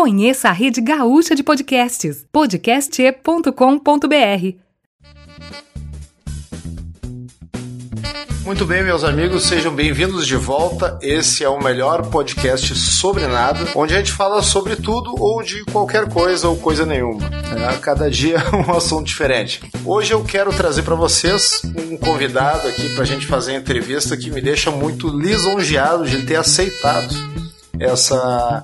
Conheça a rede gaúcha de podcasts, podcast.com.br. Muito bem, meus amigos, sejam bem-vindos de volta. Esse é o melhor podcast sobre nada, onde a gente fala sobre tudo ou de qualquer coisa ou coisa nenhuma. É, cada dia um assunto diferente. Hoje eu quero trazer para vocês um convidado aqui para a gente fazer a entrevista que me deixa muito lisonjeado de ter aceitado essa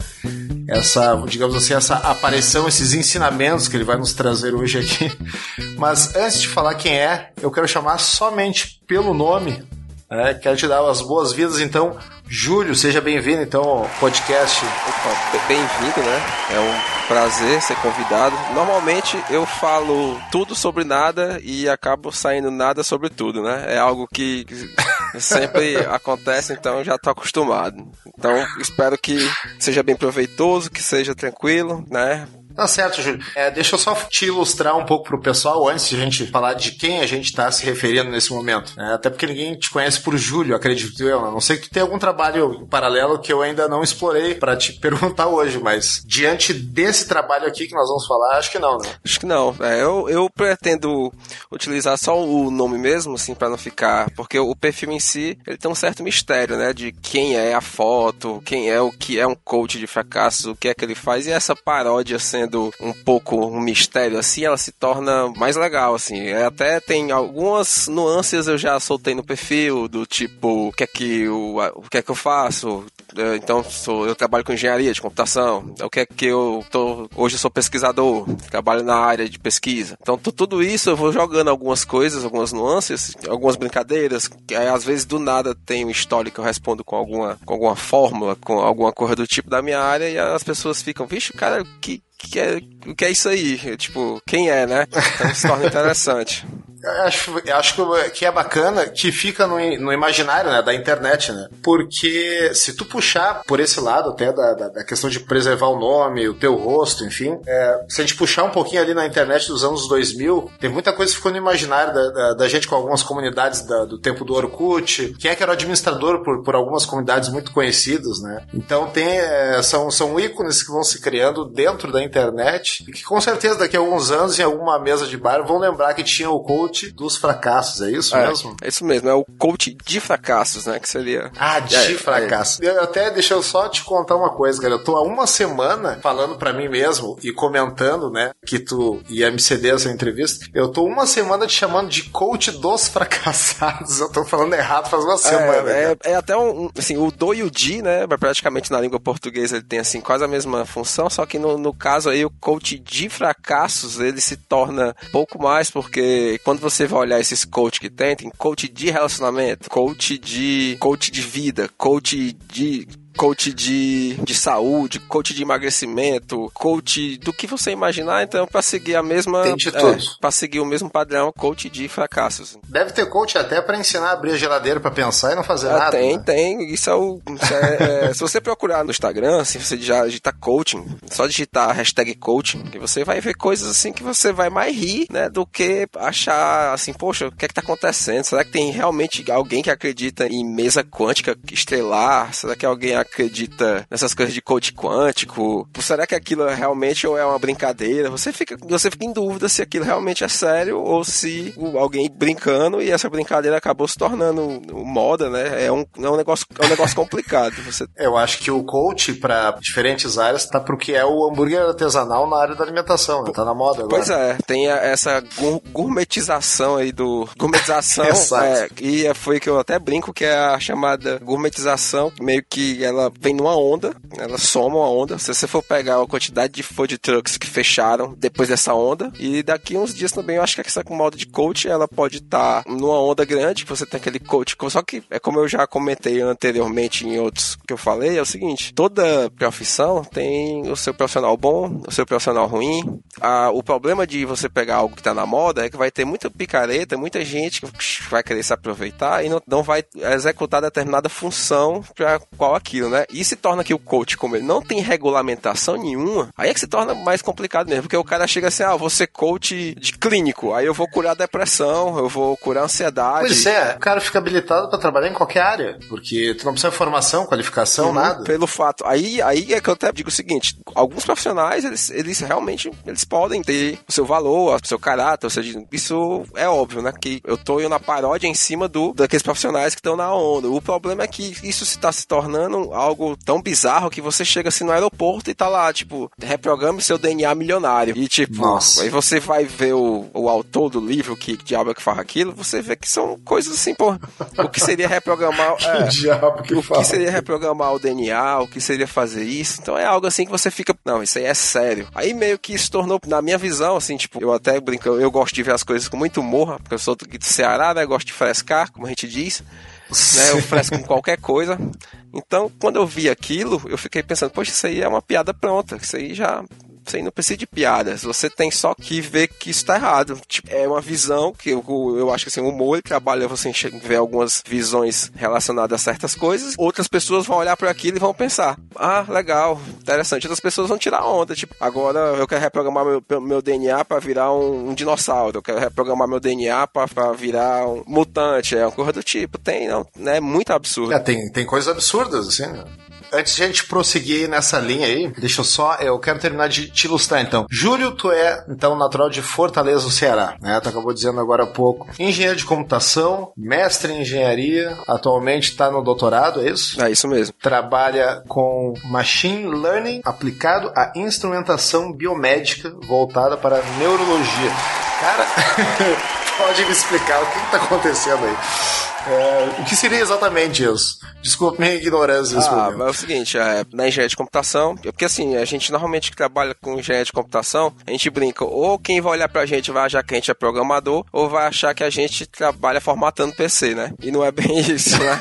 essa, digamos assim, essa aparição, esses ensinamentos que ele vai nos trazer hoje aqui. Mas antes de falar quem é, eu quero chamar somente pelo nome. É, quero te dar as boas-vindas, então, Júlio, seja bem-vindo então ao podcast. Opa, bem-vindo, né? É um prazer ser convidado. Normalmente eu falo tudo sobre nada e acabo saindo nada sobre tudo, né? É algo que sempre acontece, então já tô acostumado. Então espero que seja bem proveitoso, que seja tranquilo, né? Tá certo, Júlio. É, deixa eu só te ilustrar um pouco pro pessoal antes de a gente falar de quem a gente está se referindo nesse momento. É, até porque ninguém te conhece por Júlio, acredito eu. A não sei que tenha algum trabalho paralelo que eu ainda não explorei para te perguntar hoje, mas diante desse trabalho aqui que nós vamos falar, acho que não, né? Acho que não. É, eu, eu pretendo utilizar só o nome mesmo, assim, para não ficar. Porque o perfil em si, ele tem um certo mistério, né? De quem é a foto, quem é o que é um coach de fracasso, o que é que ele faz, e essa paródia sendo sendo um pouco um mistério assim, ela se torna mais legal, assim. É, até tem algumas nuances eu já soltei no perfil, do tipo, o que é que eu, o que é que eu faço? É, então, sou, eu trabalho com engenharia de computação. O que é que eu tô. Hoje eu sou pesquisador, trabalho na área de pesquisa. Então, tudo isso eu vou jogando algumas coisas, algumas nuances, algumas brincadeiras, que às vezes do nada tem um histórico que eu respondo com alguma, com alguma fórmula, com alguma coisa do tipo da minha área, e as pessoas ficam, vixe, cara, que, que é, o que é isso aí? Tipo, quem é, né? Então se torna interessante. Acho, acho que é bacana que fica no, no imaginário né, da internet, né? Porque se tu puxar por esse lado até da, da, da questão de preservar o nome, o teu rosto, enfim, é, se a gente puxar um pouquinho ali na internet dos anos 2000, tem muita coisa que ficou no imaginário da, da, da gente com algumas comunidades do tempo do Orkut, quem é que era o administrador por, por algumas comunidades muito conhecidas, né? Então tem, é, são, são ícones que vão se criando dentro da internet e que com certeza daqui a alguns anos em alguma mesa de bar vão lembrar que tinha o coach coach dos fracassos, é isso é, mesmo? É isso mesmo, é o coach de fracassos, né? Que seria. Ah, de é, fracassos. É. Até deixa eu só te contar uma coisa, cara. Eu tô há uma semana falando para mim mesmo e comentando, né, que tu ia me ceder essa entrevista. Eu tô uma semana te chamando de coach dos fracassados. Eu tô falando errado faz uma é, semana. É, é, até um, assim, o do e o di, né? Praticamente na língua portuguesa ele tem assim quase a mesma função, só que no, no caso aí o coach de fracassos ele se torna pouco mais porque quando você vai olhar esses coach que tem, tem coach de relacionamento, coach de coach de vida, coach de coach de, de saúde, coach de emagrecimento, coach do que você imaginar, então para seguir a mesma Tem de é, para seguir o mesmo padrão, coach de fracassos. Deve ter coach até para ensinar a abrir a geladeira para pensar e não fazer ah, nada. Tem, né? tem. Isso é o isso é, é, se você procurar no Instagram, se você já digitar coaching, só digitar hashtag coaching, que você vai ver coisas assim que você vai mais rir, né, do que achar assim, poxa, o que é que tá acontecendo? Será que tem realmente alguém que acredita em mesa quântica estelar? Será que alguém acredita nessas coisas de coach quântico? Será que aquilo é realmente ou é uma brincadeira? Você fica, você fica em dúvida se aquilo realmente é sério ou se alguém brincando e essa brincadeira acabou se tornando moda, né? É um, é um, negócio, é um negócio complicado. Você... Eu acho que o coach, para diferentes áreas, tá pro que é o hambúrguer artesanal na área da alimentação, né? Tá na moda agora. Pois é, tem essa gourmetização aí do. Gourmetização. é, e foi que eu até brinco que é a chamada gourmetização, meio que ela vem numa onda, ela soma uma onda. Se você for pegar a quantidade de food trucks que fecharam depois dessa onda, e daqui uns dias também eu acho que essa moda de coach ela pode estar tá numa onda grande, que você tem aquele coach, só que é como eu já comentei anteriormente em outros que eu falei, é o seguinte: toda profissão tem o seu profissional bom, o seu profissional ruim. O problema de você pegar algo que está na moda é que vai ter muita picareta, muita gente que vai querer se aproveitar e não, não vai executar determinada função para qual aquilo. Né? E se torna que o coach, como ele não tem regulamentação nenhuma, aí é que se torna mais complicado mesmo, porque o cara chega assim, ah, ser coach de clínico, aí eu vou curar depressão, eu vou curar ansiedade. Pois é, o cara fica habilitado para trabalhar em qualquer área, porque tu não precisa de formação, qualificação, uhum, nada. Pelo fato. Aí, aí é que eu até digo o seguinte, alguns profissionais, eles, eles realmente, eles podem ter o seu valor, o seu caráter, ou seja, isso é óbvio, né? Que eu tô indo na paródia em cima do daqueles profissionais que estão na onda. O problema é que isso está se tornando algo tão bizarro que você chega assim no aeroporto e tá lá, tipo, reprograme seu DNA milionário. E tipo, Nossa. aí você vai ver o, o autor do livro que, que diabo é que faz aquilo, você vê que são coisas assim, pô. O que seria reprogramar. que é, diabo que o fala. que seria reprogramar o DNA, o que seria fazer isso. Então é algo assim que você fica. Não, isso aí é sério. Aí meio que se tornou, na minha visão, assim, tipo, eu até brinco, eu gosto de ver as coisas com muito humor, porque eu sou do Ceará, né? Gosto de frescar, como a gente diz. Né, eu fresco com qualquer coisa. Então, quando eu vi aquilo, eu fiquei pensando, poxa, isso aí é uma piada pronta, isso aí já você não precisa de piadas, você tem só que ver que isso tá errado. Tipo, é uma visão que eu, eu acho que assim, o humor trabalha você ver algumas visões relacionadas a certas coisas. Outras pessoas vão olhar para aquilo e vão pensar: ah, legal, interessante. Outras pessoas vão tirar onda. Tipo, agora eu quero reprogramar meu, meu DNA para virar um, um, dinossauro, eu quero reprogramar meu DNA para virar um mutante, é uma coisa do tipo. Tem, não, né? Muito absurdo. É, tem, tem coisas absurdas, assim, né? Antes de a gente prosseguir nessa linha aí, deixa eu só, eu quero terminar de te ilustrar então. Júlio, tu é, então, natural de Fortaleza, Ceará, né? Tu acabou dizendo agora há pouco. Engenheiro de computação, mestre em engenharia, atualmente está no doutorado, é isso? É isso mesmo. Trabalha com machine learning aplicado à instrumentação biomédica voltada para neurologia. Cara, pode me explicar o que está acontecendo aí? É, o que seria exatamente isso? Desculpe minha ignorância nesse ah, é o seguinte, é, na engenharia de computação, é porque assim, a gente normalmente que trabalha com engenharia de computação, a gente brinca, ou quem vai olhar pra gente vai achar que a gente é programador, ou vai achar que a gente trabalha formatando PC, né? E não é bem isso, né?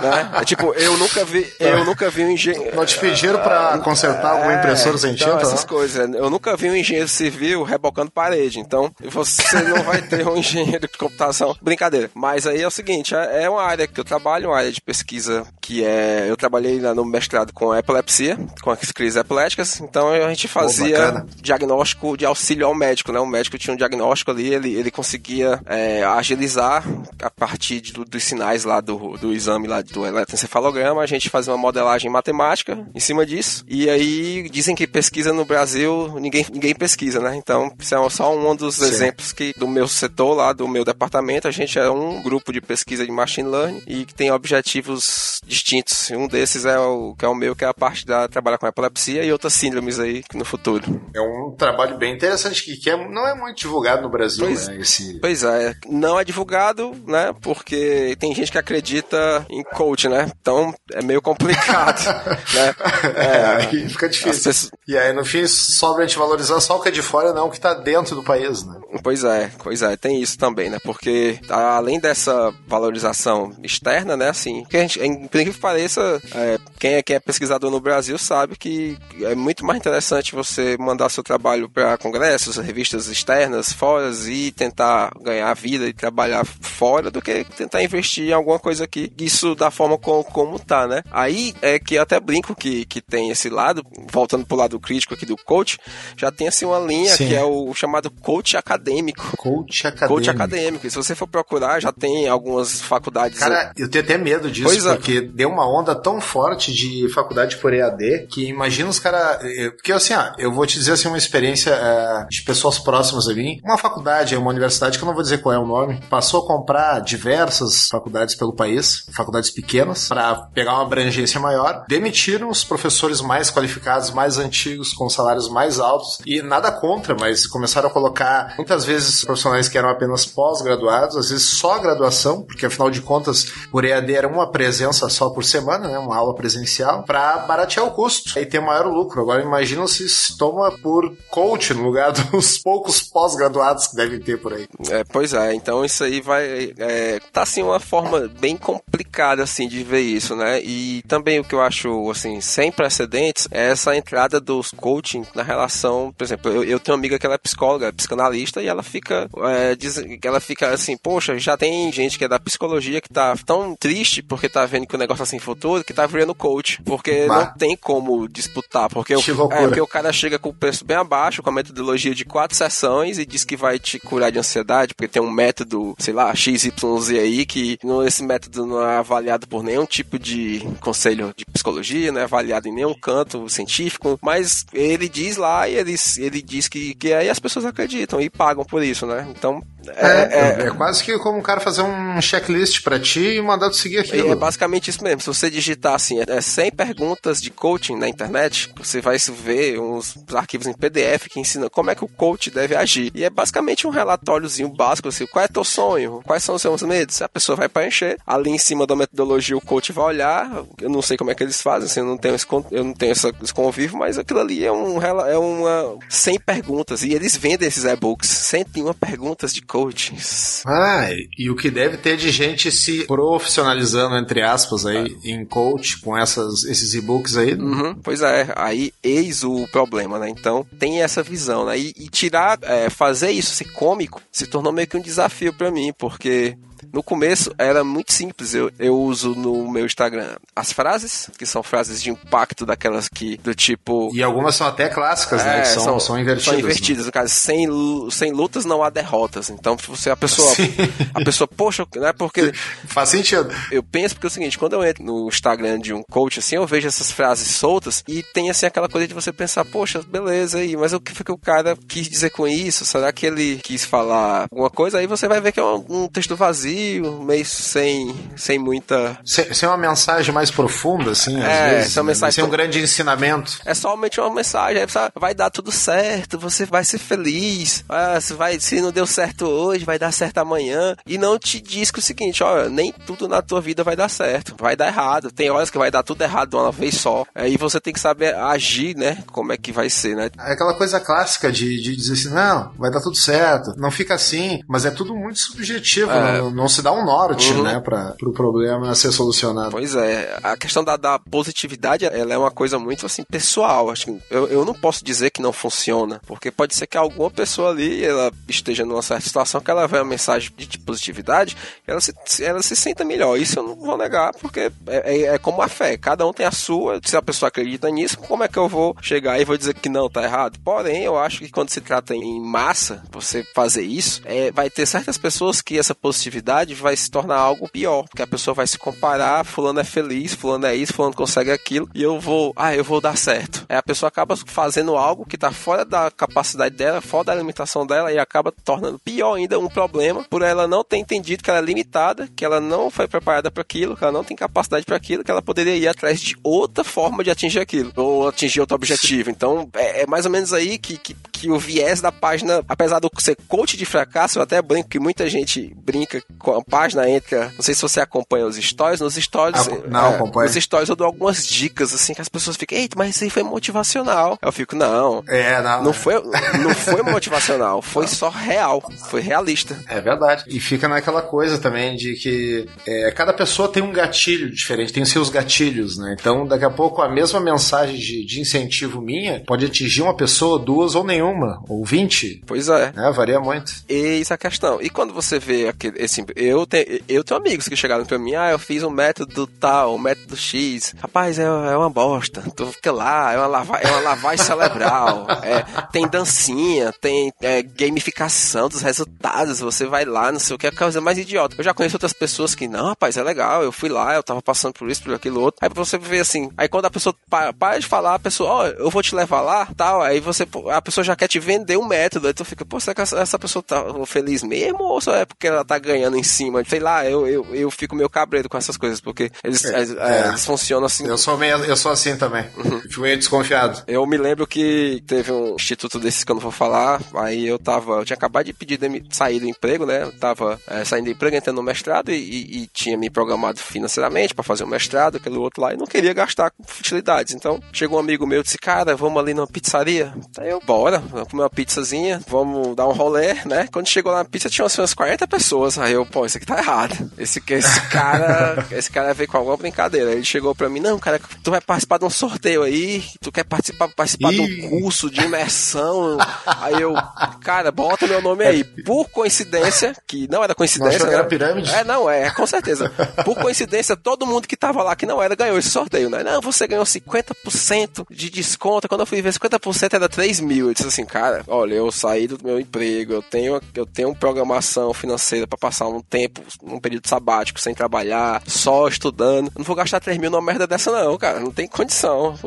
né? É tipo, eu nunca vi, eu nunca vi um engenheiro... Não te pediram pra consertar alguma é, impressora sem então, tinta? essas não? coisas, eu nunca vi um engenheiro civil rebocando parede, então você não vai ter um engenheiro de computação, brincadeira. Mas aí é o seguinte, seguinte, é, é uma área que eu trabalho, uma área de pesquisa que é. Eu trabalhei no mestrado com epilepsia, com as crises epiléticas, então a gente fazia oh, diagnóstico de auxílio ao médico, né? O médico tinha um diagnóstico ali, ele, ele conseguia é, agilizar a partir do, dos sinais lá do, do exame lá do eletroencefalograma, a gente fazia uma modelagem matemática em cima disso, e aí dizem que pesquisa no Brasil, ninguém, ninguém pesquisa, né? Então, isso é só um dos Sim. exemplos que do meu setor lá, do meu departamento, a gente é um grupo de pesquisa pesquisa de machine learning e que tem objetivos distintos. Um desses é o que é o meu, que é a parte da trabalhar com epilepsia e outras síndromes aí no futuro. É um trabalho bem interessante que, que é, não é muito divulgado no Brasil, pois, né? Esse... Pois é, não é divulgado, né? Porque tem gente que acredita em coach, né? Então é meio complicado, né? É, aí fica difícil. Pessoas... E aí no fim sobra a gente valorizar só o que é de fora, não o que está dentro do país, né? Pois é, pois é, tem isso também, né? Porque além dessa valorização externa, né? Assim, que a gente, em que pareça, é, quem, é, quem é pesquisador no Brasil sabe que é muito mais interessante você mandar seu trabalho para congressos, revistas externas, fora e tentar ganhar vida e trabalhar fora do que tentar investir em alguma coisa aqui. Isso da forma como, como tá, né? Aí é que eu até brinco que, que tem esse lado, voltando pro lado crítico aqui do coach, já tem assim uma linha Sim. que é o chamado coach acadêmico. Coach acadêmico. Coach acadêmico. E se você for procurar, já tem algumas faculdades. Cara, eu tenho até medo disso, pois é. porque é. deu uma onda tão forte de faculdade por EAD que imagina os caras. Eh, porque assim, ah, eu vou te dizer assim, uma experiência é, de pessoas próximas a mim. Uma faculdade, uma universidade, que eu não vou dizer qual é o nome, passou a comprar diversas faculdades pelo país, faculdades pequenas, para pegar uma abrangência maior, demitiram os professores mais qualificados, mais antigos, com salários mais altos, e nada contra, mas começaram a colocar muitas vezes profissionais que eram apenas pós-graduados, às vezes só graduação, porque afinal de contas, por EAD era uma presença só por semana, né, uma aula presencial, para baratear o custo e ter maior lucro. Agora imagina se toma por coach no lugar dos poucos pós-graduados que devem ter por aí. É, pois é, então isso aí vai. É, tá assim uma forma bem complicada assim de ver isso, né? E também o que eu acho assim, sem precedentes, é essa entrada do os coaching na relação, por exemplo, eu, eu tenho uma amiga que ela é psicóloga, é psicanalista, e ela fica, é, diz, ela fica assim, poxa, já tem gente que é da psicologia que tá tão triste porque tá vendo que o negócio sem futuro, que tá virando coach, porque bah. não tem como disputar, porque o, é, porque o cara chega com o preço bem abaixo, com a metodologia de quatro sessões e diz que vai te curar de ansiedade, porque tem um método, sei lá, XYZ aí, que esse método não é avaliado por nenhum tipo de conselho de psicologia, não é avaliado em nenhum canto científico, mas ele diz lá e ele, ele diz que, que aí as pessoas acreditam e pagam por isso, né? Então é, é, é, é, quase que como um cara fazer um checklist para ti e mandar tu seguir aquilo. É basicamente isso mesmo. Se você digitar assim, é 100 perguntas de coaching na internet, você vai ver uns arquivos em PDF que ensinam como é que o coach deve agir. E é basicamente um relatóriozinho básico assim, qual é teu sonho? Quais são os seus medos? A pessoa vai preencher. Ali em cima da metodologia o coach vai olhar. Eu não sei como é que eles fazem, assim, eu não tenho esse, eu não tenho esse convívio, mas aquilo ali é um é uma 100 perguntas e eles vendem esses e-books, 101 perguntas de coachings. Ah, e o que deve ter de gente se profissionalizando, entre aspas, aí, é. em coach, com essas, esses e-books aí. Uhum, pois é, aí eis o problema, né? Então tem essa visão, né? E, e tirar, é, fazer isso ser cômico se tornou meio que um desafio para mim, porque no começo era muito simples. Eu, eu uso no meu Instagram as frases, que são frases de impacto daquelas que, do tipo. E algumas são até clássicas, né, é, né? Que são, são, são invertidas. São invertidas. Né? No caso, sem, sem lutas não há derrotas. Então, você, a pessoa. Sim. A pessoa, poxa, né? Porque. Faz sentido. Eu penso porque é o seguinte, quando eu entro no Instagram de um coach, assim, eu vejo essas frases soltas e tem assim aquela coisa de você pensar, poxa, beleza aí, mas o que foi que o cara quis dizer com isso? Será que ele quis falar alguma coisa? Aí você vai ver que é um, um texto vazio meio sem, sem muita. Sem, sem uma mensagem mais profunda, assim, às é, vezes. Sem, né? mensagem sem um grande ensinamento. É somente uma mensagem. Vai dar tudo certo, você vai ser feliz. Ah, se, vai, se não deu certo hoje, vai dar certo amanhã. E não te diz que é o seguinte: olha, nem tudo na tua vida vai dar certo. Vai dar errado. Tem horas que vai dar tudo errado de uma vez só. Aí você tem que saber agir, né? Como é que vai ser, né? É aquela coisa clássica de, de dizer assim: não, vai dar tudo certo. Não fica assim. Mas é tudo muito subjetivo. É... Não, não se dá um norte, uhum. né, para o pro problema ser solucionado. Pois é, a questão da, da, positividade, ela é uma coisa muito assim pessoal. Acho que eu, eu não posso dizer que não funciona, porque pode ser que alguma pessoa ali ela esteja numa certa situação que ela vê uma mensagem de positividade, ela se, ela se senta melhor. Isso eu não vou negar, porque é, é, é como a fé. Cada um tem a sua. Se a pessoa acredita nisso, como é que eu vou chegar e vou dizer que não, tá errado? Porém, eu acho que quando se trata em massa, você fazer isso, é, vai ter certas pessoas que essa positividade vai se tornar algo pior, porque a pessoa vai se comparar, fulano é feliz, fulano é isso, fulano consegue aquilo, e eu vou, ah, eu vou dar certo. Aí a pessoa acaba fazendo algo que tá fora da capacidade dela, fora da limitação dela, e acaba tornando pior ainda um problema, por ela não ter entendido que ela é limitada, que ela não foi preparada para aquilo, que ela não tem capacidade para aquilo, que ela poderia ir atrás de outra forma de atingir aquilo, ou atingir outro objetivo. Então, é, é mais ou menos aí que, que, que o viés da página, apesar de ser coach de fracasso, eu até brinco que muita gente brinca com a página entra. Não sei se você acompanha os stories. Nos stories. Ah, não, é, acompanho. Nos stories eu dou algumas dicas, assim, que as pessoas ficam, eita, mas isso aí foi motivacional. Eu fico, não. É, não. Não, é. Foi, não foi motivacional, foi só real. Foi realista. É verdade. E fica naquela coisa também de que é, cada pessoa tem um gatilho diferente, tem seus gatilhos, né? Então, daqui a pouco, a mesma mensagem de, de incentivo minha pode atingir uma pessoa, duas ou nenhuma, ou vinte. Pois é. é varia muito. Eis a questão. E quando você vê aquele, esse. Eu te, eu tenho amigos que chegaram pra mim, ah, eu fiz um método tal, um método X. Rapaz, é, é uma bosta. Tu fica lá, é uma, lava, é uma lavagem cerebral. É, tem dancinha, tem é, gamificação dos resultados. Você vai lá, não sei o que, é a coisa mais idiota. Eu já conheço outras pessoas que, não, rapaz, é legal, eu fui lá, eu tava passando por isso, por aquilo outro. Aí você vê assim, aí quando a pessoa para, para de falar, a pessoa, ó, oh, eu vou te levar lá, tal, aí você, a pessoa já quer te vender um método. Aí tu fica, pô, será que essa pessoa tá feliz mesmo? Ou só é porque ela tá ganhando em cima? Sei lá, eu, eu, eu fico meio cabreiro com essas coisas, porque eles, é, é, eles funcionam assim. Eu sou, meio, eu sou assim também. Uhum. Fico meio desconfiado. Eu me lembro que teve um instituto desses que eu não vou falar, aí eu tava, eu tinha acabado de pedir de sair do emprego, né? Eu tava é, saindo do emprego, entrando no mestrado e, e, e tinha me programado financeiramente para fazer o um mestrado, aquele outro lá, e não queria gastar com futilidades. Então, chegou um amigo meu e disse, cara, vamos ali numa pizzaria? Aí eu, bora, vamos comer uma pizzazinha, vamos dar um rolê, né? Quando chegou lá na pizza, tinha umas 40 pessoas. Aí eu, pô, isso aqui tá errado. Esse, esse cara, esse cara veio com alguma brincadeira. Ele chegou pra mim, não, cara, tu vai participar de um sorteio aí, tu quer participar, participar de um curso de imersão. aí eu, cara, bota meu nome aí. Por coincidência, que não era coincidência. Não, né? era pirâmide? É, não, é, com certeza. Por coincidência, todo mundo que tava lá que não era ganhou esse sorteio, né? Não, você ganhou 50% de desconto. Quando eu fui ver 50% era 3 mil. Eu disse assim, cara, olha, eu saí do meu emprego, eu tenho, eu tenho programação financeira para passar um tempo, um período sabático sem trabalhar, só estudando. Eu não vou gastar 3 mil numa merda dessa, não, cara. Não tem condição.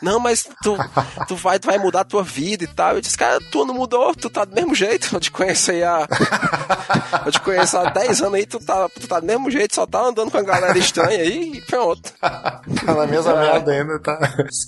Não, mas tu, tu, vai, tu vai mudar a tua vida e tal. Eu disse, cara, tu não mudou, tu tá do mesmo jeito. Eu te conheço aí há. eu te conheço há 10 anos aí, tu tá, tu tá do mesmo jeito, só tá andando com a galera estranha aí e pronto. tá na mesma é. merda ainda, tá?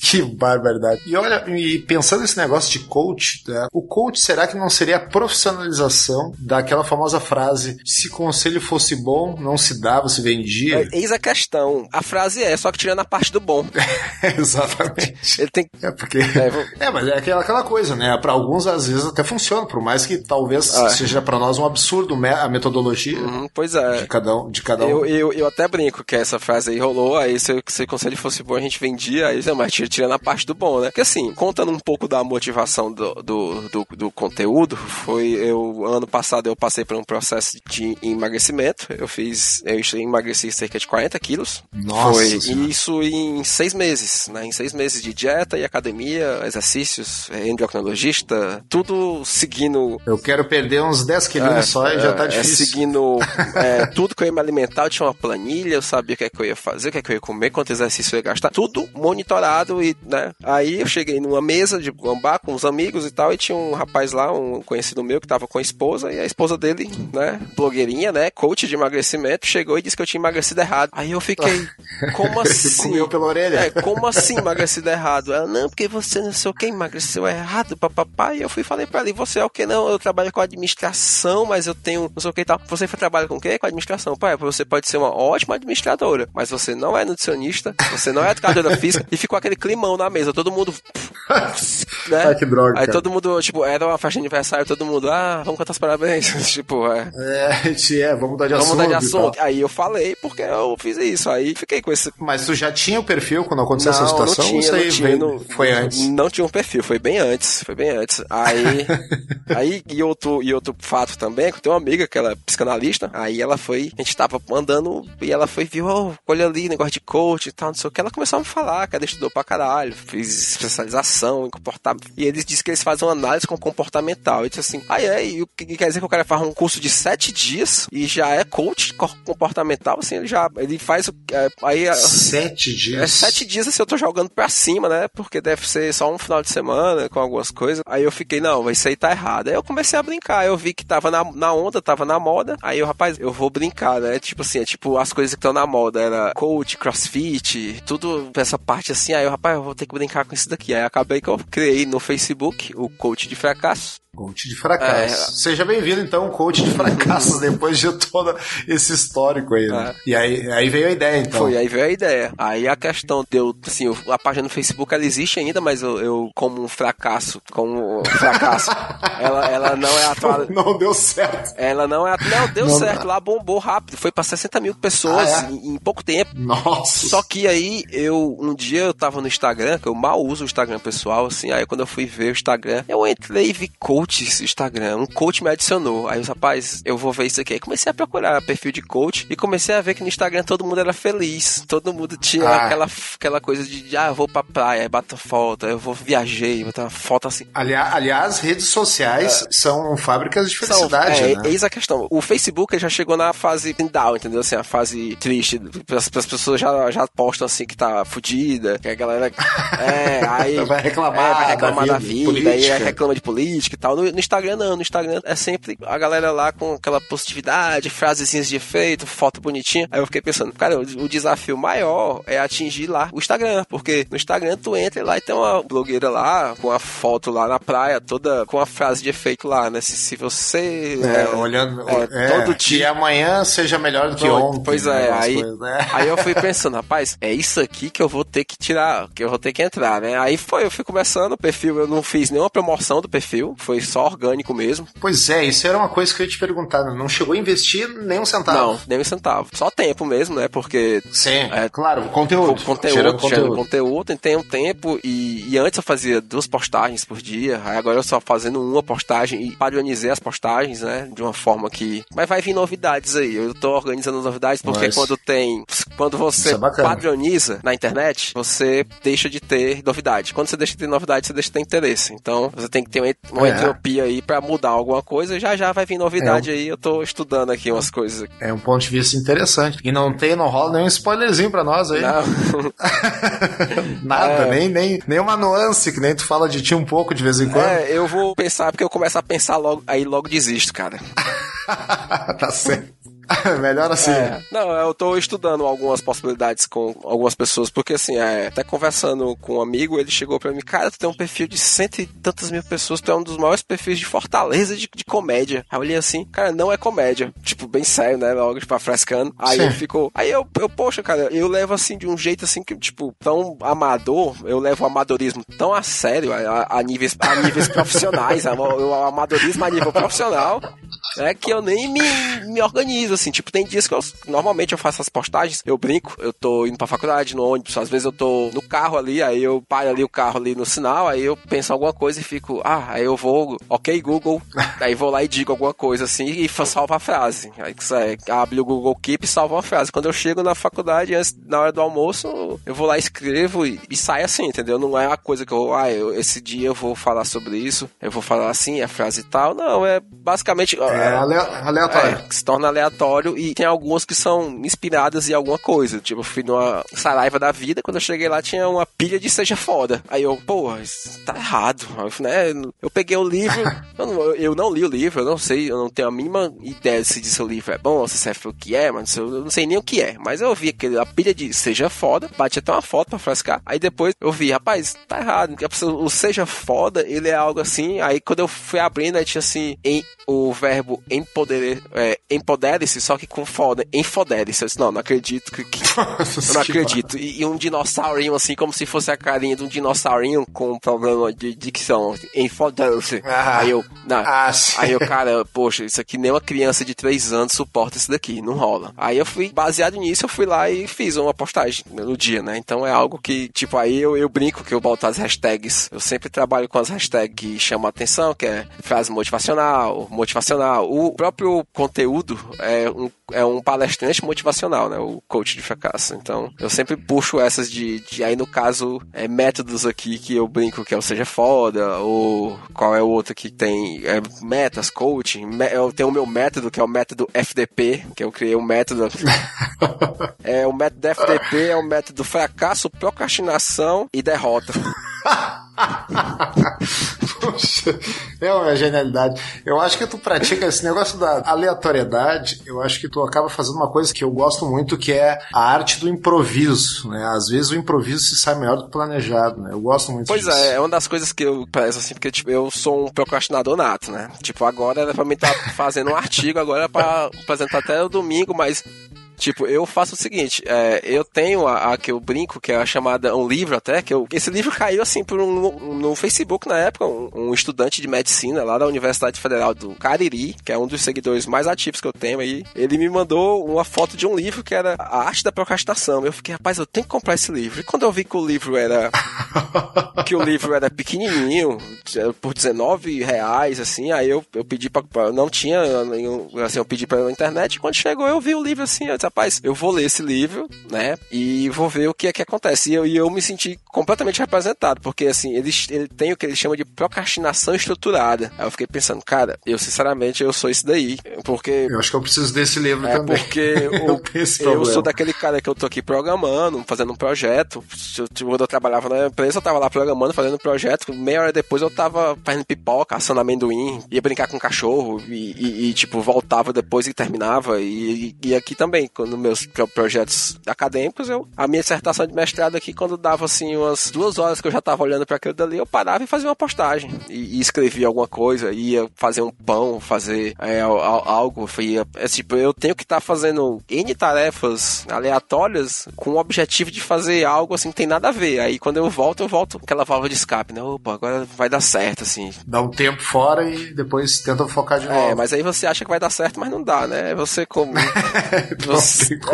que barbaridade. E olha, e pensando nesse negócio de coach, né? o coach será que não seria a profissionalização daquela famosa frase: se conselho fosse bom, não se dava, se vendia? É, eis a questão. A frase é, só que tirando a parte do bom. Exatamente. Ele tem É porque. É, é, mas é aquela, aquela coisa, né? Para alguns, às vezes, até funciona, por mais que talvez ah. seja para nós um absurdo a metodologia. Uhum, pois é. De cada um. De cada um. Eu, eu, eu até brinco que essa frase aí rolou, aí se, se o conselho fosse bom, a gente vendia, aí mas tirando a parte do bom, né? Porque assim, contando um pouco da motivação do, do, do, do conteúdo, foi eu, ano passado eu passei por um processo de emagrecimento, eu fiz, eu emagreci cerca de 40 quilos. Nossa! Foi isso em seis meses, né? Em seis meses de dieta e academia, exercícios, endocrinologista, tudo seguindo... Eu quero perder uns 10 quilos é, só e já tá é, difícil. É, seguindo é, tudo que eu ia me alimentar, eu tinha uma planilha, eu sabia o que, é que eu ia fazer, o que, é que eu ia comer, quanto exercício eu ia gastar, tudo monitorado e, né? Aí eu cheguei numa mesa de gambá com os amigos e tal, e tinha um rapaz lá, um conhecido meu, que tava com a esposa, e a esposa dele, né, blogueirinha, né, coach de emagrecimento, chegou e disse que eu tinha emagrecido errado. Aí eu fiquei, como assim? Comeu pela orelha. É, como assim emagrecido errado? Ela, não, porque você não sei o que, emagreceu errado, papapá. E eu fui e falei pra ela, e você é o que? Não, eu trabalho com administração, mas eu tenho não sei o que e tal. Você trabalha com o quê? Com administração. Pai, você pode ser uma ótima administradora, mas você não é nutricionista, você não é educadora física, e ficou aquele climão na mesa, todo mundo. né? Ai, que droga. Aí cara. todo mundo, tipo, era uma festa de aniversário, todo mundo, ah, vamos cantar os parabéns. tipo, é. É, é, vamos mudar de vamos assunto. Vamos mudar de assunto. Aí eu falei, porque eu fiz isso. Aí fiquei com esse. Mas tu já tinha o perfil quando aconteceu não, essa situação? Não tinha, não tinha, veio... foi antes? Não tinha um perfil, foi bem antes. Foi bem antes. Aí. aí, e outro, e outro fato também, que eu tenho uma amiga que ela é psicanalista. Aí ela foi, a gente tava andando e ela foi, viu, oh, olha ali, negócio de coach e tal, não sei o que. Ela começou a me falar que ela estudou pra caralho, fez especialização em comportamento. E eles dizem que eles fazem uma análise com comportamental. E disse assim, ah, é, e o que quer dizer que o cara faz um curso de sete dias e já é coach comportamental, assim, ele já, ele faz, é, aí... Sete dias? É sete dias, assim, eu tô jogando pra cima, né, porque deve ser só um final de semana com algumas coisas. Aí eu fiquei, não, isso aí tá errado. Aí eu comecei a brincar, eu vi que tava na, na onda, tava na moda, aí eu, rapaz, eu vou brincar, né, tipo assim, é tipo as coisas que estão na moda, era coach, crossfit, tudo essa parte assim, aí eu, rapaz, eu vou ter que brincar com isso daqui. Aí acabei que eu criei no Facebook o coach de fracasso. Coach de fracasso. É. Seja bem-vindo, então, coach de fracassos, depois de todo esse histórico aí. Né? É. E aí, aí veio a ideia, então. Foi, aí veio a ideia. Aí a questão deu, assim, a página no Facebook ela existe ainda, mas eu, eu como um fracasso, como um fracasso, ela, ela não é atual. Não deu certo. Ela não é. Não, deu não, certo. Lá bombou rápido. Foi pra 60 mil pessoas ah, é? em, em, pouco tempo. Nossa. Só que aí eu, um dia eu tava no Instagram, que eu mal uso o Instagram pessoal, assim, aí quando eu fui ver o Instagram, eu entrei e vi coach coach Instagram. Um coach me adicionou. Aí os rapaz, eu vou ver isso aqui. Aí comecei a procurar perfil de coach e comecei a ver que no Instagram todo mundo era feliz. Todo mundo tinha ah. aquela, aquela coisa de, ah, eu vou pra praia, bato foto, eu vou viajei, botar foto assim. Aliás, aliás redes sociais é. são fábricas de felicidade, são, é, né? Eis a questão. O Facebook já chegou na fase down, entendeu? Assim, a fase triste. As, as pessoas já, já postam assim que tá fudida, que a galera. É, aí. vai reclamar, é, vai reclamar da vida, da vida aí reclama de política e tal. No, no, Instagram não, no Instagram é sempre a galera lá com aquela positividade, frasezinhas de efeito, foto bonitinha. Aí eu fiquei pensando, cara, o, o desafio maior é atingir lá o Instagram, porque no Instagram tu entra lá e tem uma blogueira lá com a foto lá na praia, toda com a frase de efeito lá, né? Se, se você. É, é olhando. É, todo dia. Que amanhã seja melhor do que ontem. Pois é, aí, coisas, né? aí eu fui pensando, rapaz, é isso aqui que eu vou ter que tirar, que eu vou ter que entrar, né? Aí foi, eu fui começando o perfil, eu não fiz nenhuma promoção do perfil, foi só orgânico mesmo. Pois é, isso era uma coisa que eu ia te perguntar. Não chegou a investir nem um centavo? Não, nem um centavo. Só tempo mesmo, né? Porque. Sim, é, claro, conteúdo. Conteúdo, gerando conteúdo. conteúdo, tem um tempo. E, e, antes eu fazia duas postagens por dia. Aí agora eu só fazendo uma postagem e padronizei as postagens, né? De uma forma que. Mas vai vir novidades aí. Eu tô organizando novidades porque Mas... quando tem. Quando você é padroniza na internet, você deixa de ter novidade. Quando você deixa de ter novidade, você deixa de ter interesse. Então você tem que ter uma, uma é. Entropia aí para mudar alguma coisa. Já já vai vir novidade é. aí. Eu tô estudando aqui umas coisas. É um ponto de vista interessante. E não tem, não rola nenhum spoilerzinho pra nós aí. Nada, é. nem, nem, nem uma nuance que nem tu fala de ti um pouco de vez em quando. É, eu vou pensar porque eu começo a pensar logo, aí logo desisto, cara. tá certo. Melhor assim. É. Não, eu tô estudando algumas possibilidades com algumas pessoas, porque assim, é, até conversando com um amigo, ele chegou pra mim, cara, tu tem um perfil de cento e tantas mil pessoas, tu é um dos maiores perfis de Fortaleza de, de comédia. Aí eu olhei assim, cara, não é comédia. Tipo, bem sério, né? Logo, tipo, frescando. Aí Sim. ele ficou. Aí eu, eu, poxa, cara, eu levo assim de um jeito assim que, tipo, tão amador, eu levo o amadorismo tão a sério, a, a níveis, a níveis profissionais, o, o amadorismo a nível profissional, é que eu nem me, me organizo, assim. Tipo, tem dias que eu, normalmente eu faço as postagens, eu brinco, eu tô indo pra faculdade, no ônibus, às vezes eu tô no carro ali, aí eu paro ali o carro ali no sinal, aí eu penso alguma coisa e fico, ah, aí eu vou, ok, Google, aí vou lá e digo alguma coisa assim e salvo a frase. Aí é, abre o Google Keep e salva uma frase. Quando eu chego na faculdade, antes, na hora do almoço, eu vou lá, escrevo e, e sai assim, entendeu? Não é uma coisa que eu, ah, eu, esse dia eu vou falar sobre isso, eu vou falar assim, a frase e tal. Não, é basicamente. É, é aleatório. É, se torna aleatório e tem algumas que são inspiradas em alguma coisa. Tipo, eu fui numa Saraiva da vida, quando eu cheguei lá tinha uma pilha de Seja Foda. Aí eu, porra, isso tá errado. né? Eu peguei o livro, eu, não, eu não li o livro, eu não sei, eu não tenho a mínima ideia se disse o livro é bom, se serve o que é, mas eu não sei nem o que é. Mas eu vi aquele, a pilha de Seja Foda, bati até uma foto pra frescar. Aí depois eu vi, rapaz, tá errado. O Seja Foda, ele é algo assim. Aí quando eu fui abrindo, aí tinha assim, em o verbo empoder, é, empodere-se, só que com foda, enfodere-se. Eu disse, não, não acredito que. que eu não acredito. E, e, um dinossaurinho, assim, como se fosse a carinha de um dinossaurinho com um problema de dicção. Enfodere-se. Ah, aí eu, não, ah, aí eu, cara, poxa, isso aqui nem uma criança de 3 anos suporta isso daqui, não rola. Aí eu fui, baseado nisso, eu fui lá e fiz uma postagem no dia, né? Então é algo que, tipo, aí eu, eu brinco que eu boto as hashtags. Eu sempre trabalho com as hashtags que chamam a atenção, que é frase motivacional, motivacional. O próprio conteúdo é um, é um palestrante motivacional, né? O coach de fracasso. Então, eu sempre puxo essas de, de aí no caso, é, métodos aqui que eu brinco que é o Seja Foda, ou qual é o outro que tem é, metas, coaching. Eu tenho o meu método, que é o método FDP, que eu criei um método. é, o método FDP é o método fracasso, procrastinação e derrota. É uma genialidade. Eu acho que tu pratica esse negócio da aleatoriedade. Eu acho que tu acaba fazendo uma coisa que eu gosto muito, que é a arte do improviso. Né? Às vezes o improviso se sai melhor do que planejado. Né? Eu gosto muito pois disso. Pois é, é uma das coisas que eu peço assim, porque tipo, eu sou um procrastinador nato, né? Tipo, agora era pra mim estar tá fazendo um artigo, agora é pra apresentar até o domingo, mas Tipo, eu faço o seguinte, é, eu tenho a, a, que eu brinco, que é a chamada, um livro até, que eu, esse livro caiu assim por um, no Facebook na época, um, um, estudante de medicina lá da Universidade Federal do Cariri, que é um dos seguidores mais ativos que eu tenho aí, ele me mandou uma foto de um livro que era A Arte da Procrastinação. Eu fiquei, rapaz, eu tenho que comprar esse livro. E quando eu vi que o livro era que o livro era pequenininho, por 19 reais, assim, aí eu, eu pedi pra, pra não tinha, assim, eu pedi pra na internet, e quando chegou eu vi o livro assim, eu disse, rapaz, eu vou ler esse livro, né? E vou ver o que é que acontece. E eu, e eu me senti completamente representado, porque assim, ele, ele tem o que ele chama de procrastinação estruturada. Aí eu fiquei pensando, cara, eu sinceramente eu sou isso daí. Porque. Eu acho que eu preciso desse livro é também. Porque eu, eu sou daquele cara que eu tô aqui programando, fazendo um projeto. Quando eu trabalhava na empresa, eu tava lá programando, fazendo um projeto. Meia hora depois eu tava fazendo pipoca, assando amendoim, ia brincar com cachorro e, e, e, tipo, voltava depois e terminava. E, e aqui também, nos meus projetos acadêmicos, eu, a minha dissertação de mestrado aqui, quando dava assim umas duas horas que eu já tava olhando para aquilo dali, eu parava e fazia uma postagem e, e escrevia alguma coisa, ia fazer um pão, fazer é, algo, ia, é, tipo, eu tenho que estar tá fazendo N tarefas aleatórias com o objetivo de fazer algo assim que tem nada a ver. Aí quando eu volto eu volto aquela válvula de escape, né? Opa, agora vai dar certo, assim. Dá um tempo fora e depois tenta focar de novo. É, mas aí você acha que vai dar certo, mas não dá, né? Você como.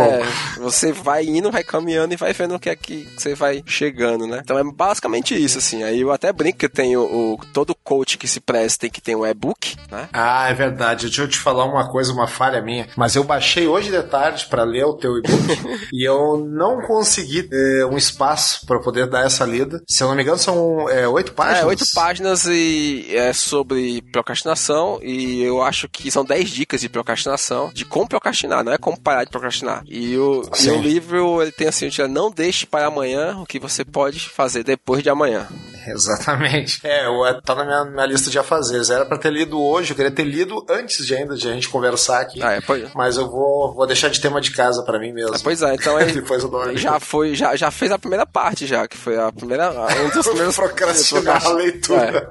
É, você vai indo, vai caminhando e vai vendo o que é que você vai chegando, né? Então é basicamente isso, assim. Aí eu até brinco que tem o, o todo coach que se presta tem que ter um e-book, né? Ah, é verdade. Deixa eu te falar uma coisa, uma falha minha. Mas eu baixei hoje de tarde para ler o teu e-book e eu não consegui é, um espaço para poder dar essa lida. Se eu não me engano, são é, oito páginas. É, oito páginas e é sobre procrastinação e eu acho que são dez dicas de procrastinação, de como procrastinar, não é como parar de procrastinar. E o, e o livro ele tem assim, não deixe para amanhã o que você pode fazer depois de amanhã. Exatamente. É, tá na minha, minha lista de afazeres. Era para ter lido hoje, eu queria ter lido antes de ainda de a gente conversar aqui. Ah, é, pois... Mas eu vou, vou deixar de tema de casa para mim mesmo. É, pois é, então aí, Depois eu já foi, já, já fez a primeira parte já, que foi a primeira, um dos primeiros procrastinar a leitura.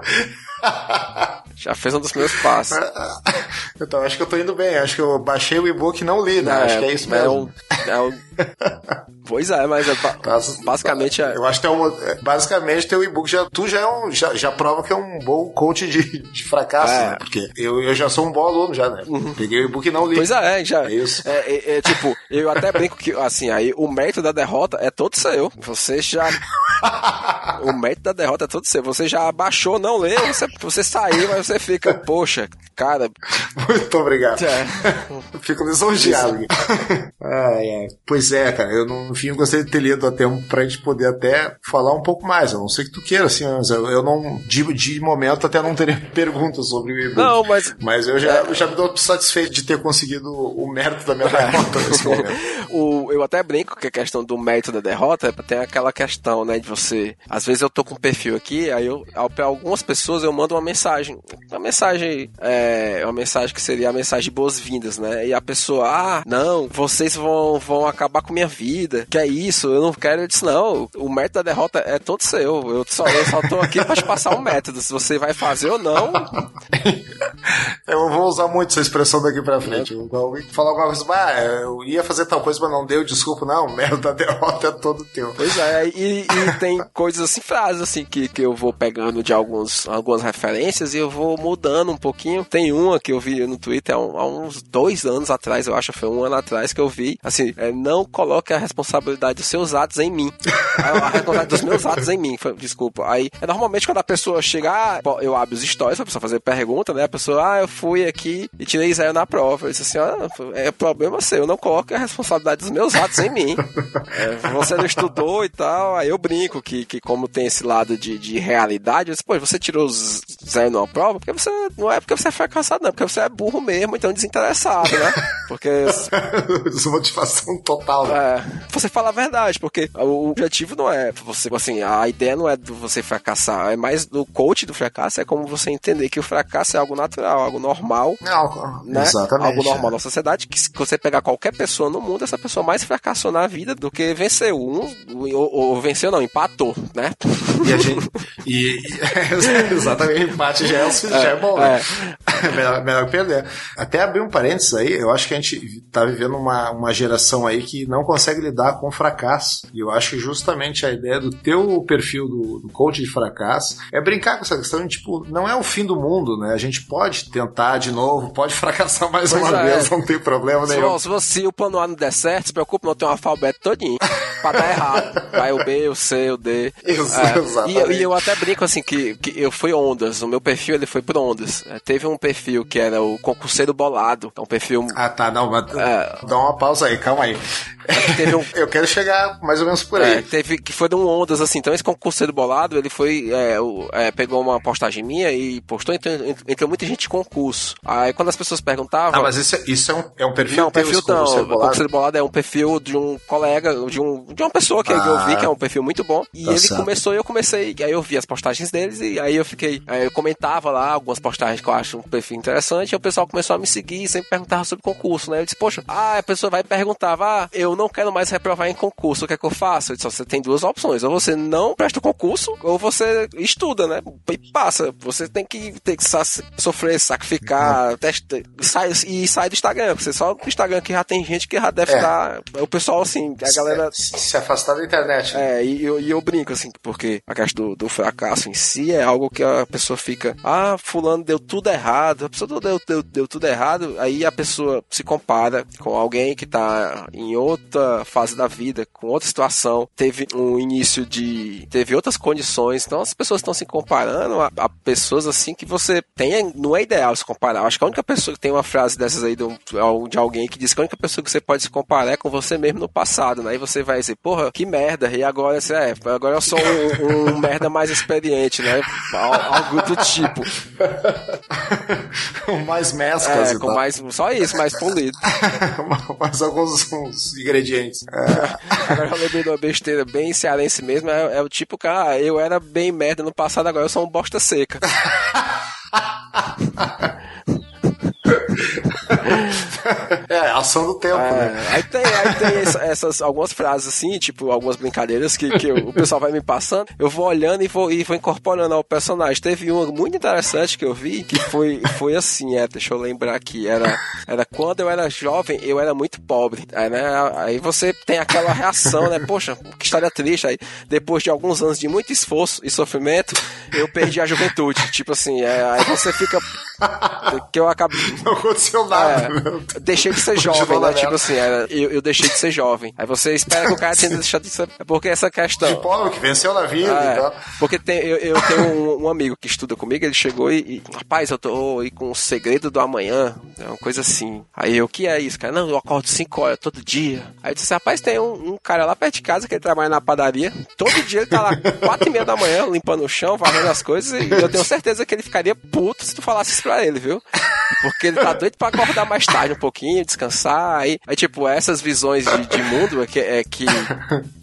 É. Já fez um dos meus passos. então, acho que eu tô indo bem. Acho que eu baixei o e-book e não li, né? É, acho que é isso mesmo. É um, é um... pois é, mas é ba basicamente é... Eu acho que é um, basicamente teu e-book já, tu já, é um, já, já prova que é um bom coach de, de fracasso, é. né? Porque eu, eu já sou um bom aluno já, né? Uhum. Peguei o e-book e não li. Pois é, já. É isso. É, é, é, tipo, eu até brinco que, assim, aí o mérito da derrota é todo seu. Você já... o mérito da derrota é todo seu. Você já baixou, não leu, você, você saiu, mas você fica, poxa, cara. Muito obrigado. É. Fico lisonjeado. ah, é. Pois é, cara, eu no fim gostei de ter lido a tempo pra gente poder até falar um pouco mais. Eu não sei que tu queira, assim, eu, eu não, de, de momento, até não teria perguntas sobre o. Não, mas. Mas eu já, é... já me dou satisfeito de ter conseguido o mérito da minha derrota nesse momento. O, eu até brinco que a questão do mérito da derrota tem aquela questão, né, de você. Às vezes eu tô com um perfil aqui, aí eu, pra algumas pessoas eu mando uma mensagem. Uma mensagem, é, uma mensagem que seria a mensagem de boas-vindas, né? E a pessoa, ah, não, vocês vão, vão acabar com minha vida. Que é isso? Eu não quero. Eu disse, não, o método da derrota é todo seu. Eu só, eu só tô aqui pra te passar um método. Se você vai fazer ou não. eu vou usar muito essa expressão daqui pra frente. Eu vou falar alguma coisa, ah, eu ia fazer tal coisa, mas não deu, desculpa. Não, o método da derrota é todo teu. Pois é, e, e tem coisas assim, frases assim, que, que eu vou pegando de alguns, algumas referências e eu vou mudando um pouquinho. Tem uma que eu vi no Twitter há, há uns dois anos atrás, eu acho, foi um ano atrás que eu vi. Assim, é, não coloque a responsabilidade dos seus atos em mim. a, responsabilidade dos meus atos em mim. Foi, desculpa. Aí, é normalmente quando a pessoa chega, ah, eu abro os stories, a pessoa fazer pergunta, né? A pessoa, ah, eu fui aqui e tirei zero na prova. Eu disse assim, ah, é problema seu, eu não coloque a responsabilidade dos meus atos em mim. É, você não estudou e tal. Aí eu brinco que, que como tem esse lado de, de realidade, eu disse, pô, você tirou zero na prova, porque você não é porque você é fracassado, não, porque você é burro mesmo, então desinteressado, né? Porque. Desmotivação total. Né? É, você fala a verdade, porque o objetivo não é você, assim, a ideia não é de você fracassar, é mais do coach do fracasso, é como você entender que o fracasso é algo natural, algo normal. Não, né? Exatamente. Algo normal é. na sociedade, que se você pegar qualquer pessoa no mundo, essa pessoa mais fracassou na vida do que venceu. Um, ou, ou venceu, não, empatou, né? E a gente. E, exatamente, empate já é, já é bom, né? É. melhor, melhor perder. Até abrir um parênteses aí, eu acho que a gente tá vivendo uma, uma geração aí que não consegue lidar com fracasso. E eu acho que justamente a ideia do teu perfil do, do coach de fracasso é brincar com essa questão de, tipo, não é o fim do mundo, né? A gente pode tentar de novo, pode fracassar mais pois uma é. vez, não tem problema se, nenhum. Se, se o plano A não der certo, se preocupe, não tem um alfabeto todinho pra dar errado. Vai o B, o C, o D. Isso, é. E, e, eu até brinco assim que, que eu fui ondas, o meu perfil ele foi por ondas. É, teve um perfil que era o concurseiro bolado, é um perfil... Ah tá, não, mas é, dá uma pausa aí, calma aí. Um... eu quero chegar mais ou menos por aí. É, teve que foram ondas assim. Então esse concurseiro bolado, ele foi é, o, é, pegou uma postagem minha e postou, então entrou muita gente de concurso. Aí quando as pessoas perguntavam. Ah, mas isso, é, isso é, um, é um perfil. Não, perfil não. O concurseiro bolado é um perfil de um colega, de, um, de uma pessoa que ah, eu vi que é um perfil muito bom. E tá ele certo. começou e eu comecei. Aí eu vi as postagens deles e aí eu fiquei. Aí eu comentava lá algumas postagens que eu acho um perfil interessante. E o pessoal começou a me seguir e sempre perguntava sobre concurso, né? Eu disse, poxa, ah, a pessoa vai perguntava, ah, eu não quero mais reprovar em concurso, o que é que eu faço? Eu disse, você tem duas opções, ou você não presta o concurso, ou você estuda, né? E passa. Você tem que, ter que sofrer, sacrificar, testa, sai, e sai do Instagram, porque só no Instagram que já tem gente que já deve é. Estar. O pessoal, assim, a galera. Se, Se afastar da internet. Né? É, e eu, e eu brinco, assim, porque a questão do, do, fracasso em si é algo que a pessoa fica, ah, fulano deu tudo errado, a pessoa deu, deu, deu tudo errado, aí a pessoa se compara com alguém que tá em outra fase da vida, com outra situação, teve um início de. teve outras condições, então as pessoas estão se comparando a, a, pessoas assim que você tem, não é ideal se comparar. Acho que a única pessoa que tem uma frase dessas aí de, um, de alguém que diz que a única pessoa que você pode se comparar é com você mesmo no passado, né? E você vai dizer, porra, que merda, e agora você é, agora eu sou um, um merda mais experiente, né? Algo do tipo. com mais mesclas. É, com mais. Só isso, mais polido. mais alguns ingredientes. É. agora eu lembrei de uma besteira bem cearense mesmo. É, é o tipo que, ah, eu era bem merda no passado, agora eu sou um bosta seca. é, ação do tempo, é, né? Aí tem, aí tem essas algumas frases assim, tipo, algumas brincadeiras que, que o pessoal vai me passando, eu vou olhando e vou, e vou incorporando ao personagem. Teve uma muito interessante que eu vi, que foi, foi assim, é, deixa eu lembrar aqui, era, era quando eu era jovem, eu era muito pobre. Aí, né, aí você tem aquela reação, né? Poxa, que história triste. Aí, depois de alguns anos de muito esforço e sofrimento, eu perdi a juventude. Tipo assim, é, aí você fica. Que eu acabei. Não aconteceu nada. É, deixei de ser jovem, né? Tipo assim, era, eu, eu, deixei de ser jovem. Aí você espera que o cara tenha deixado de ser. É porque essa questão. De pobre, que venceu na vida é, e tal. Porque tem, eu, eu tenho um, um, amigo que estuda comigo, ele chegou e, e. Rapaz, eu tô aí com o segredo do amanhã. É uma coisa assim. Aí eu, o que é isso, cara? Não, eu acordo 5 horas todo dia. Aí eu disse, rapaz, tem um, um, cara lá perto de casa que ele trabalha na padaria. Todo dia ele tá lá 4 e meia da manhã, limpando o chão, varrendo as coisas. E eu tenho certeza que ele ficaria puto se tu falasse isso pra ele, viu? Porque ele tá doido pra acordar mais tarde um pouquinho, descansar. Aí, aí tipo, essas visões de, de mundo é que, é que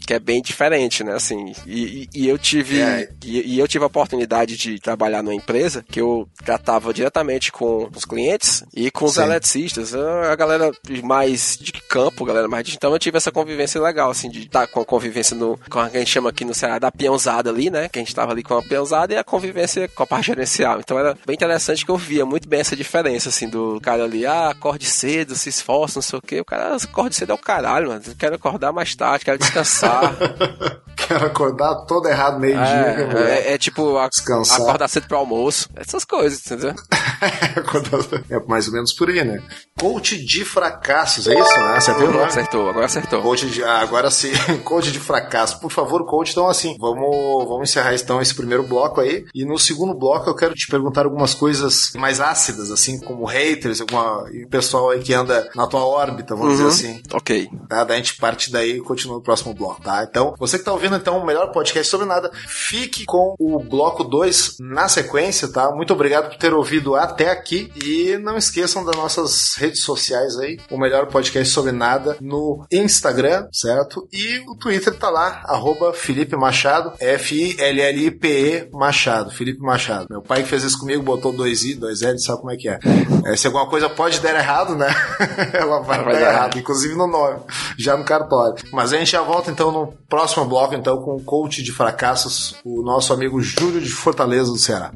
que é bem diferente, né? Assim, e, e eu tive é. e, e, eu tive a oportunidade de trabalhar numa empresa que eu tratava diretamente com os clientes e com os Sim. eletricistas, a galera mais de campo, galera mais de então eu tive essa convivência legal, assim, de estar com a convivência no com a que a gente chama aqui no Ceará da peãozada ali, né? Que a gente tava ali com a peãozada e a convivência com a parte gerencial. Então era bem interessante que eu via muito bem essa diferença, assim, do cara ali, ah, acorde cedo, se esforça, não sei o quê. O cara acorde cedo é o caralho, mano. Quero acordar mais tarde, quero descansar. Quero acordar todo errado meio-dia. É, é, é, tipo a, Descansar. acordar cedo pro almoço. Essas coisas, entendeu? é mais ou menos por aí, né? Coach de fracassos, é isso, né? Acertou, né? Acertou, agora acertou. Coach de, ah, agora sim, coach de fracasso. Por favor, coach, então assim, vamos, vamos encerrar então esse primeiro bloco aí. E no segundo bloco eu quero te perguntar algumas coisas mais ácidas, assim, como haters, alguma, e pessoal aí que anda na tua órbita, vamos uhum. dizer assim. Ok. Tá? Daí a gente parte daí e continua no próximo bloco tá? Então, você que tá ouvindo então o melhor podcast sobre nada, fique com o bloco 2 na sequência, tá? Muito obrigado por ter ouvido até aqui e não esqueçam das nossas redes sociais aí, o melhor podcast sobre nada no Instagram, certo? E o Twitter tá lá, arroba Felipe Machado, F-I-L-L-I-P-E Machado, Felipe Machado. Meu pai que fez isso comigo botou dois I, dois L, sabe como é que é. é se alguma coisa pode dar errado, né? Ela vai, vai dar, dar errado, inclusive no nome, já no cartório. Mas a gente já volta então no próximo bloco, então, com o coach de fracassos, o nosso amigo Júlio de Fortaleza do Ceará.